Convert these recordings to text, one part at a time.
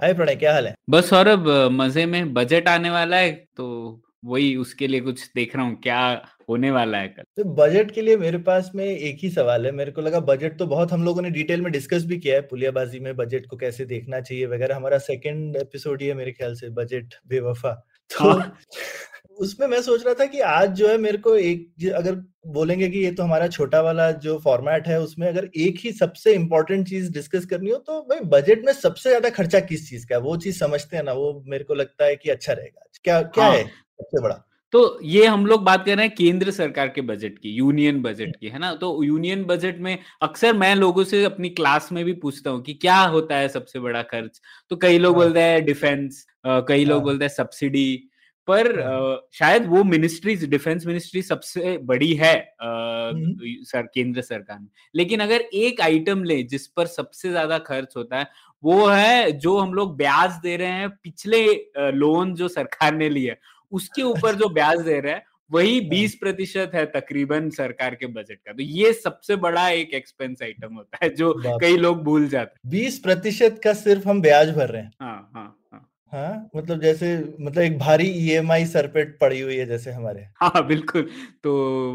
हाय प्रणय क्या हाल है? बस सौरभ मज़े में बजट आने वाला है तो वही उसके लिए कुछ देख रहा हूँ क्या होने वाला है कल। तो बजट के लिए मेरे पास में एक ही सवाल है मेरे को लगा बजट तो बहुत हम लोगों ने डिटेल में डिस्कस भी किया है पुलियाबाजी में बजट को कैसे देखना चाहिए वगैरह हमारा सेकंड एपिसोड ही है मेरे ख्याल से बजट बेवफा। तो हाँ। उसमें मैं सोच रहा था कि आज जो है मेरे को एक अगर बोलेंगे कि ये तो हमारा छोटा वाला जो फॉर्मेट है उसमें अगर एक ही सबसे इम्पोर्टेंट चीज़ डिस्कस करनी हो तो भाई बजट में सबसे ज़्यादा खर्चा किस चीज़ का है वो चीज़ समझते हैं ना वो मेरे को लगता है कि अच्छा रहेगा क्या क्या हाँ। है सबसे बड़ा तो ये हम लोग बात कर रहे हैं केंद्र सरकार के बजट की यूनियन बजट की है ना तो यूनियन बजट में अक्सर मैं लोगों से अपनी क्लास में भी पूछता हूँ कि क्या होता है सबसे बड़ा खर्च तो कई लोग हाँ। बोलते हैं डिफेंस कई लोग हाँ। बोलते हैं सब्सिडी पर हाँ। शायद वो मिनिस्ट्रीज डिफेंस मिनिस्ट्री सबसे बड़ी है हम्म। सर केंद्र सरकार में। लेकिन अगर एक आइटम ले जिस पर सबसे ज़्यादा खर्च होता है वो है जो हम लोग ब्याज दे रहे हैं पिछले लोन जो सरकार ने लिए उसके ऊपर जो ब्याज दे रहे हैं वही बीस प्रतिशत है तकरीबन सरकार के बजट का। तो ये सबसे बड़ा एक एक्सपेंस आइटम होता है जो कई लोग भूल जाते हैं। बीस प्रतिशत का सिर्फ़ हम ब्याज भर रहे हैं। हाँ हाँ। हाँ मतलब जैसे मतलब एक भारी ईएमआई सर पे पड़ी हुई है जैसे हमारे। हाँ बिल्कुल। तो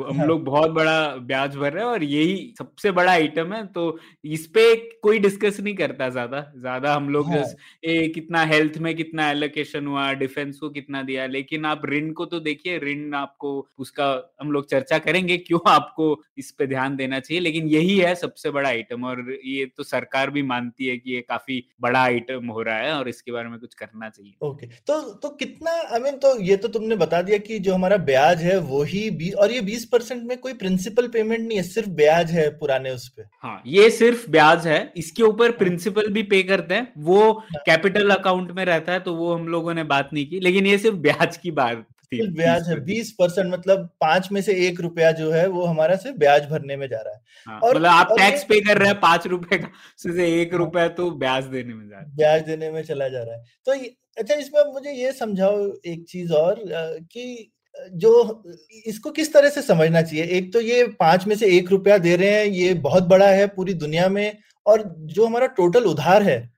हम हाँ। लोग बहुत बड़ा ब्याज भर रहे हैं और यही सबसे बड़ा आइटम है तो इस पे कोई डिस्कस नहीं करता ज़्यादा। ज़्यादा हम लोग हाँ। ए कितना हेल्थ में कितना एलोकेशन हुआ डिफेंस को कितना दिया। लेकिन आप ऋण को तो देखिए ऋण आपको उसका हम लोग चर्चा करेंगे क्यों आपको इस पे ध्यान देना चाहिए। लेकिन यही है सबसे बड़ा आइटम और ये तो सरकार भी मानती है कि ये काफ़ी बड़ा आइटम हो रहा है और इसके बारे में कुछ करना चाहिए। ओके तो तो कितना आई मीन तो ये तो तुमने बता दिया कि जो हमारा ब्याज है वो ही बी और ये बीस परसेंट में कोई प्रिंसिपल पेमेंट नहीं है सिर्फ़ ब्याज है पुराने उस पर हाँ ये सिर्फ़ ब्याज है इसके ऊपर प्रिंसिपल भी पे करते हैं वो कैपिटल अकाउंट में रहता है तो वो हम लोगों ने बात नहीं की लेकिन ये सिर्फ़ ब्याज की बात ब्याज है बीस परसेंट मतलब पाँच में से एक रुपया जो है वो हमारा से ब्याज भरने में जा रहा है। हाँ, और- मतलब आप टैक्स पे कर रहे हैं पाँच रुपए का उससे एक हाँ। रुपया तो ब्याज देने में जा रहा है। ब्याज देने में चला जा रहा है। तो अच्छा इसमें मुझे ये समझाओ एक चीज़ और कि जो इसको किस तरह से समझना चाहिए? एक तो ये पाँच में से एक रुपया दे रहे हैं ये बहुत बड़ा है पूरी दुनिया में और जो हमारा टोटल उधार है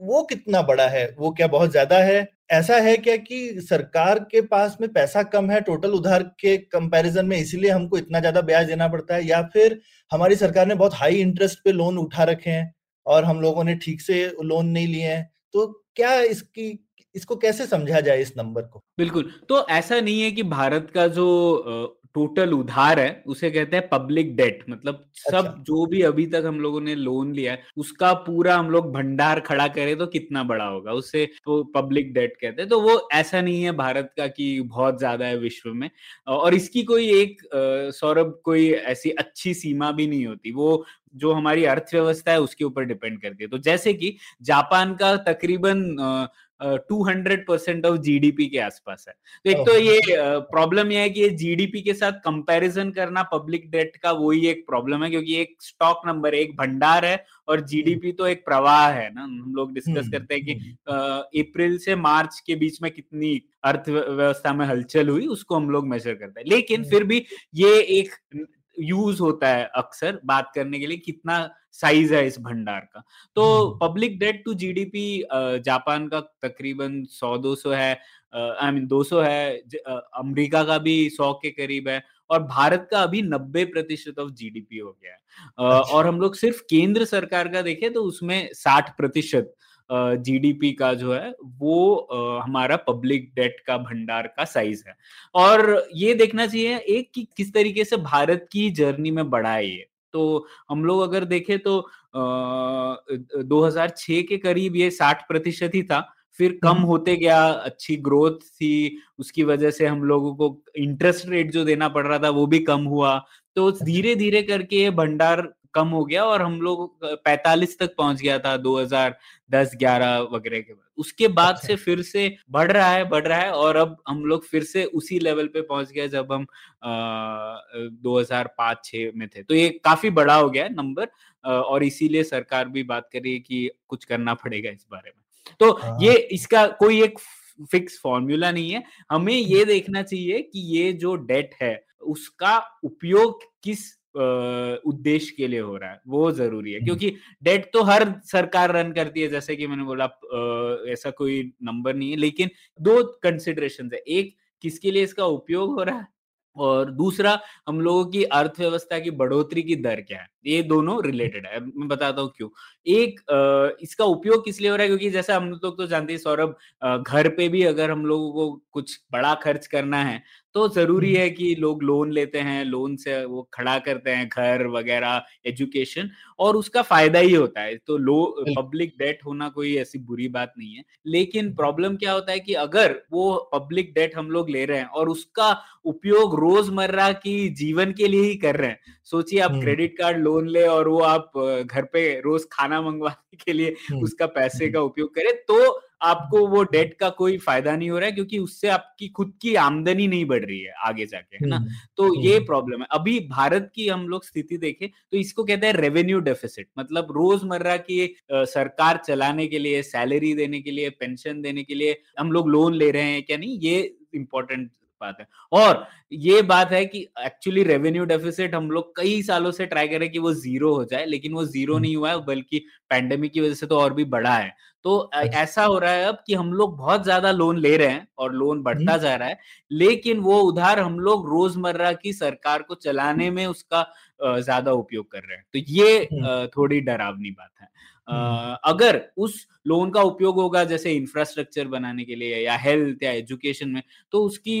वो कितना बड़ा है? वो क्या बहुत ज़्यादा है? ऐसा है क्या कि सरकार के पास में पैसा कम है टोटल उधार के कंपैरिजन में इसलिए हमको इतना ज़्यादा ब्याज देना पड़ता है? या फिर हमारी सरकार ने बहुत हाई इंटरेस्ट पे लोन उठा रखे हैं और हम लोगों ने ठीक से लोन नहीं लिए हैं? तो क्या इसकी, इसको कैसे समझा जाए इस नंबर को? बिल्कुल। तो ऐसा नहीं है कि भारत का जो टोटल उधार है उसे कहते हैं पब्लिक डेट मतलब सब अच्छा। जो भी अभी तक हम लोगों ने लोन लिया है उसका पूरा हम लोग भंडार खड़ा करें तो कितना बड़ा होगा उसे तो पब्लिक डेट कहते हैं। तो वो ऐसा नहीं है भारत का कि बहुत ज़्यादा है विश्व में। और इसकी कोई एक सौरभ कोई ऐसी अच्छी सीमा भी नहीं होती। वो जो हमारी अर्थव्यवस्था है उसके ऊपर डिपेंड करती है। तो जैसे कि जापान का तकरीबन two hundred percent of GDP के आसपास है। तो एक तो ये प्रॉब्लम ये है कि ये जीडीपी के साथ कंपैरिजन करना पब्लिक डेट का वही एक प्रॉब्लम है क्योंकि एक स्टॉक नंबर एक भंडार है और जीडीपी तो एक प्रवाह है ना। हम लोग डिस्कस हम्म, करते हैं कि हम्म, अप्रैल से मार्च के बीच में कितनी अर्थव्यवस्था में हलचल हुई उसको हम लोग मेजर करते हैं। लेकिन हम्म। फिर भी ये एक यूज़ होता है अक्सर बात करने के लिए कितना साइज़ है इस भंडार का तो। Public debt to GDP Japan का तकरीबन 100 200 है आई मीन 200 है अमेरिका का भी 100 के करीब है और भारत का अभी 90 प्रतिशत ऑफ़ जीडीपी हो गया है अच्छा। और हम लोग सिर्फ़ केंद्र सरकार का देखें तो उसमें 60 प्रतिशत जीडीपी का जो है वो हमारा पब्लिक डेट का भंडार का साइज़ है। और ये देखना चाहिए एक कि किस तरीके से भारत की जर्नी में बढ़ा है ये। तो हम लोग अगर देखें तो अ, 2006 के करीब ये 60 प्रतिशत ही था फिर कम। होते गया अच्छी ग्रोथ थी उसकी वजह से हम लोगों को इंटरेस्ट रेट जो देना पड़ रहा था वो भी कम हुआ। तो धीरे धीरे करके ये भंडार कम हो गया और हम लोग पैतालीस तक पहुँच गया था 2010 11 वगैरह के बाद। उसके बाद अच्छा। से फिर से बढ़ रहा है बढ़ रहा है और अब हम लोग फिर से उसी लेवल पे पहुँच गया जब हम दो हज़ार पाँच में थे। तो ये काफ़ी बड़ा हो गया नंबर और इसीलिए सरकार भी बात कर रही है कि कुछ करना पड़ेगा इस बारे में। तो हाँ। ये इसका कोई एक फिक्स फॉर्मूला नहीं है। हमें ये देखना चाहिए कि ये जो डेट है उसका उपयोग किस उद्देश्य के लिए हो रहा है वो ज़रूरी है। क्योंकि डेट तो हर सरकार रन करती है जैसे कि मैंने बोला ऐसा कोई नंबर नहीं है लेकिन दो कंसिडरेशन है। एक किसके लिए इसका उपयोग हो रहा है? और दूसरा हम लोगों की अर्थव्यवस्था की बढ़ोतरी की दर क्या है? ये दोनों रिलेटेड है। मैं बताता हूँ क्यों। एक इसका उपयोग किस लिए हो रहा है? क्योंकि जैसे हम लोग तो जानते हैं सौरभ घर पे भी अगर हम लोगों को कुछ बड़ा खर्च करना है तो ज़रूरी है कि लोग लोन लेते हैं लोन से वो खड़ा करते हैं घर वगैरह एजुकेशन और उसका फ़ायदा ही होता है। तो लो पब्लिक डेट होना कोई ऐसी बुरी बात नहीं है। लेकिन प्रॉब्लम क्या होता है कि अगर वो पब्लिक डेट हम लोग ले रहे हैं और उसका उपयोग रोज़मर्रा की जीवन के लिए ही कर रहे हैं सोचिए आप क्रेडिट कार्ड लोन ले और वो आप घर पे रोज खाना मंगवाने के लिए उसका पैसे का उपयोग करें तो आपको वो डेट का कोई फ़ायदा नहीं हो रहा है क्योंकि उससे आपकी खुद की आमदनी नहीं बढ़ रही है आगे जाके है ना? तो ये प्रॉब्लम है। अभी भारत की हम लोग स्थिति देखें तो इसको कहते हैं रेवेन्यू डेफिसिट मतलब रोज़मर्रा की सरकार चलाने के लिए सैलरी देने के लिए पेंशन देने के लिए हम लोग लोन ले रहे हैं क्या नहीं? ये इंपॉर्टेंट बात है। और ये बात है कि एक्चुअली रेवेन्यू डेफिसिट हम लोग कई सालों से ट्राई करें कि वो ज़ीरो हो जाए लेकिन वो ज़ीरो नहीं हुआ है बल्कि पैंडेमिक की वजह से तो और भी बढ़ा है। तो अच्छा। ऐसा हो रहा है अब कि हम लोग बहुत ज़्यादा लोन ले रहे हैं और लोन बढ़ता जा रहा है लेकिन वो उधार हम लोग रोज़मर्रा की सरकार को चलाने में उसका ज़्यादा उपयोग कर रहे हैं। तो ये थोड़ी डरावनी बात है। अगर उस लोन का उपयोग होगा जैसे इंफ्रास्ट्रक्चर बनाने के लिए या हेल्थ या एजुकेशन में तो उसकी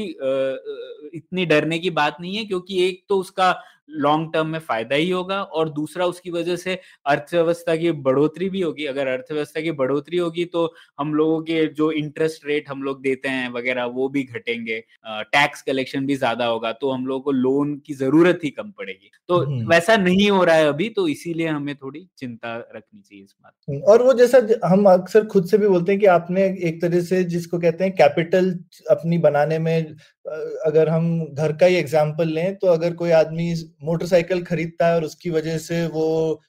इतनी डरने की बात नहीं है क्योंकि एक तो उसका लॉन्ग टर्म में फ़ायदा ही होगा और दूसरा उसकी वजह से अर्थव्यवस्था की बढ़ोतरी भी होगी। अगर अर्थव्यवस्था की बढ़ोतरी होगी तो हम लोगों के जो इंटरेस्ट रेट हम लोग देते हैं वगैरह वो भी घटेंगे। टैक्स कलेक्शन भी ज़्यादा होगा तो हम लोगों को लोन की ज़रूरत ही कम पड़ेगी। तो वैसा नहीं हो रहा है अभी तो इसीलिए हमें थोड़ी चिंता रखनी चाहिए इस बात और वो जैसा हम अक्सर खुद से भी बोलते हैं कि आपने एक तरह से जिसको कहते हैं कैपिटल अपनी बनाने में अगर हम घर का ही एग्ज़ाम्पल लें तो अगर कोई आदमी मोटरसाइकिल खरीदता है और उसकी वजह से वो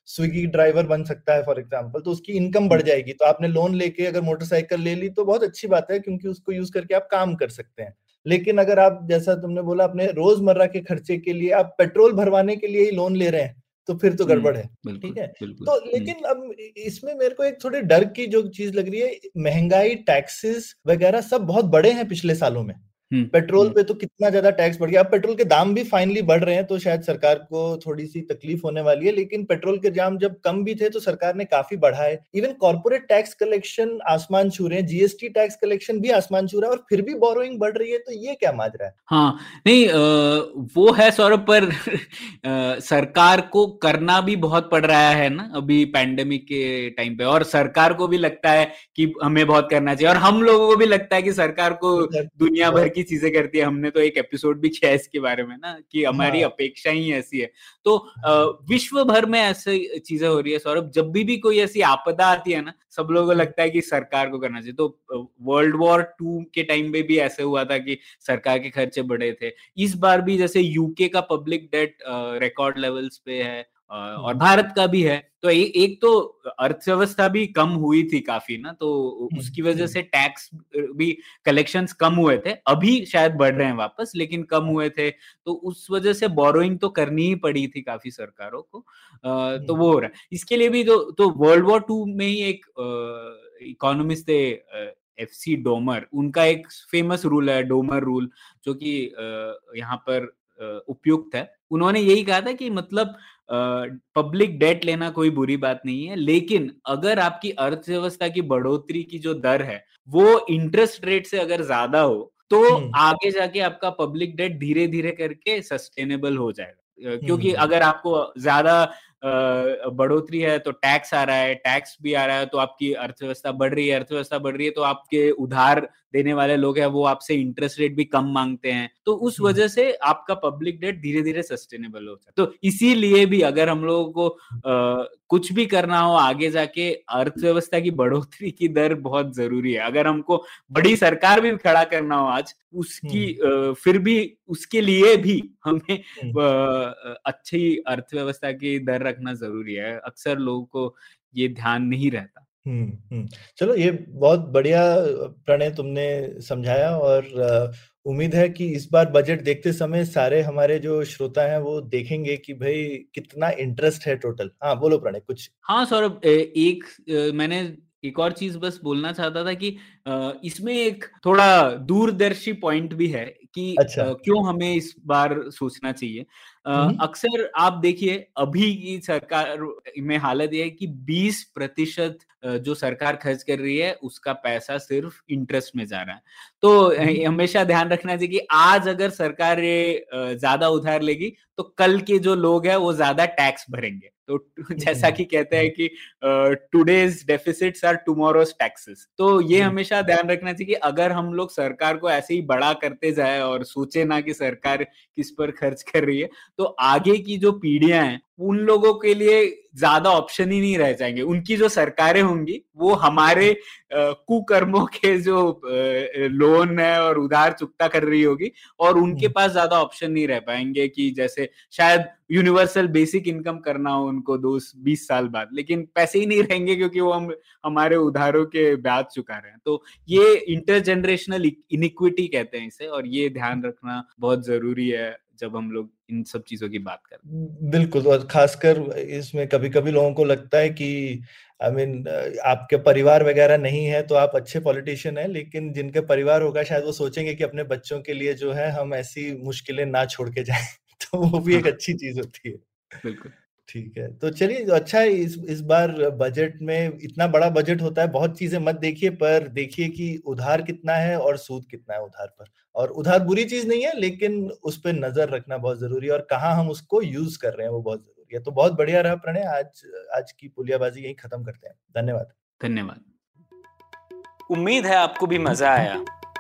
स्विगी ड्राइवर बन सकता है फॉर एग्ज़ाम्पल तो उसकी इनकम बढ़ जाएगी। तो आपने लोन लेके अगर मोटरसाइकिल ले ली तो बहुत अच्छी बात है क्योंकि उसको यूज़ करके आप काम कर सकते हैं। लेकिन अगर आप जैसा तुमने बोला अपने रोज़मर्रा के खर्चे के लिए आप पेट्रोल भरवाने के लिए ही लोन ले रहे हैं तो फिर तो गड़बड़ है ठीक है? तो लेकिन अब इसमें मेरे को एक थोड़े डर की जो चीज़ लग रही है महँगाई टैक्सेस वगैरह सब बहुत बड़े हैं पिछले सालों में। पेट्रोल पे तो कितना ज़्यादा टैक्स बढ़ गया। अब पेट्रोल के दाम भी फाइनली बढ़ रहे हैं तो शायद सरकार को थोड़ी सी तकलीफ़ होने वाली है लेकिन पेट्रोल के दाम जब कम भी थे तो सरकार ने काफ़ी बढ़ाए इवन कॉर्पोरेट टैक्स कलेक्शन आसमान छू रहे हैं जीएसटी टैक्स कलेक्शन भी आसमान छू रहा है और फिर भी बोरोइंग बढ़ रही है तो ये क्या माज रहा है? हाँ नहीं वो है सौरभ पर सरकार को करना भी बहुत पड़ रहा है ना अभी पैंडेमिक के टाइम पे और सरकार को भी लगता है कि हमें बहुत करना चाहिए और हम लोगों को भी लगता है कि सरकार को दुनिया भर की चीज़ें करती है। हमने तो एक एपिसोड भी किया इसके बारे में ना कि हमारी हाँ। अपेक्षा ही ऐसी है। तो विश्व भर में ऐसे चीज़ें हो रही है सौरभ। जब भी भी कोई ऐसी आपदा आती है ना सब लोगों को हम्म। लगता है कि सरकार को करना चाहिए। तो वर्ल्ड वॉर टू के टाइम पे भी ऐसे हुआ था कि सरकार के खर्चे बढ़े थे। इस बार भी जैसे यूके का पब्लिक डेट रिकॉर्ड लेवल्स पे है और हम्म। भारत का भी है। तो ए, एक तो अर्थव्यवस्था भी कम हुई थी काफ़ी ना तो हम्म, उसकी वजह हम्म। से टैक्स भी कलेक्शंस कम हुए थे। अभी शायद बढ़ रहे हैं वापस लेकिन कम हुए थे। तो उस वजह से बोरोइंग तो करनी ही पड़ी थी काफ़ी सरकारों को। तो वो हो रहा है। इसके लिए भी तो तो वर्ल्ड वॉर टू में ही एक इकोनॉमिस्ट थे एफ़ सी डोमर उनका एक फ़ेमस रूल है डोमर रूल जो कि यहाँ पर उपयुक्त है। उन्होंने यही कहा था कि मतलब पब्लिक डेट लेना कोई बुरी बात नहीं है लेकिन अगर आपकी अर्थव्यवस्था की बढ़ोतरी की जो दर है वो इंटरेस्ट रेट से अगर ज़्यादा हो तो आगे जाके आपका पब्लिक डेट धीरे धीरे करके सस्टेनेबल हो जाएगा। क्योंकि अगर आपको ज़्यादा बढ़ोतरी है तो टैक्स आ रहा है टैक्स भी आ रहा है तो आपकी अर्थव्यवस्था बढ़ रही है अर्थव्यवस्था बढ़ रही है तो आपके उधार देने वाले लोग हैं वो आपसे इंटरेस्ट रेट भी कम मांगते हैं तो उस हम्म। वजह से आपका पब्लिक डेट धीरे धीरे सस्टेनेबल होता है तो इसीलिए भी अगर हम लोगों को आ, कुछ भी करना हो आगे जाके अर्थव्यवस्था की बढ़ोतरी की दर बहुत ज़रूरी है अगर हमको बड़ी सरकार भी खड़ा करना हो आज उसकी हम्म। फिर भी उसके लिए भी हमें हम्म। अच्छी अर्थव्यवस्था की दर रखना ज़रूरी है अक्सर लोगों को ये ध्यान नहीं रहता। हम्म चलो ये बहुत बढ़िया प्रणय तुमने समझाया और उम्मीद है कि इस बार बजट देखते समय सारे हमारे जो श्रोता हैं वो देखेंगे कि भाई कितना इंटरेस्ट है टोटल। हाँ बोलो प्रणय कुछ। हाँ सौरभ एक मैंने एक और चीज़ बस बोलना चाहता था कि इसमें एक थोड़ा दूरदर्शी पॉइंट भी है। कि अच्छा। क्यों हमें इस बार सोचना चाहिए? अक्सर आप देखिए अभी की सरकार में हालत यह है कि 20 प्रतिशत जो सरकार खर्च कर रही है उसका पैसा सिर्फ़ इंटरेस्ट में जा रहा है। तो हमेशा ध्यान रखना चाहिए कि आज अगर सरकार ये ज़्यादा उधार लेगी तो कल के जो लोग हैं वो ज़्यादा टैक्स भरेंगे। तो जैसा कि कहते हैं कि today's deficits are tomorrow's taxes तो ये हमेशा ध्यान रखना चाहिए कि अगर हम लोग सरकार को ऐसे ही बड़ा करते जाए और सोचे ना कि सरकार किस पर खर्च कर रही है। तो आगे की जो पीढ़ियाँ हैं, उन लोगों के लिए ज़्यादा ऑप्शन ही नहीं रह जाएँगे। उनकी जो सरकारें होंगी वो हमारे कुकर्मों के जो लोन है और उधार चुकता कर रही होगी और उनके हम्म। पास ज़्यादा ऑप्शन नहीं रह पाएँगे कि जैसे शायद यूनिवर्सल बेसिक इनकम करना हो उनको दो बीस साल बाद लेकिन पैसे ही नहीं रहेंगे क्योंकि वो हम हमारे उधारों के ब्याज चुका रहे हैं। तो ये इंटरजेनरेशनल इनिक्विटी कहते हैं इसे और ये ध्यान रखना बहुत ज़रूरी है। जब हम लोग इन सब चीज़ों की बात करें बिल्कुल और खासकर इसमें कभी कभी लोगों को लगता है कि आई I मीन mean, आपके परिवार वगैरह नहीं है तो आप अच्छे पॉलिटिशियन हैं लेकिन जिनके परिवार होगा शायद वो सोचेंगे कि अपने बच्चों के लिए जो है हम ऐसी मुश्किलें ना छोड़ के जाए। तो वो भी एक हाँ। अच्छी चीज़ होती है। बिल्कुल। ठीक है। तो चलिए अच्छा है इस इस बार बजट में इतना बड़ा बजट होता है, बहुत चीज़ें मत देखिए, पर देखिए कि उधार कितना है और सूद कितना है उधार पर। और उधार बुरी चीज़ नहीं है, लेकिन उस पर नज़र रखना बहुत ज़रूरी है और कहाँ हम उसको यूज़ कर रहे हैं वो बहुत ज़रूरी है। तो बहुत बढ़िया रहा प्रणय, आज आज की पुलियाबाजी यही खत्म करते हैं। धन्यवाद। धन्यवाद। उम्मीद है आपको भी मज़ा आया।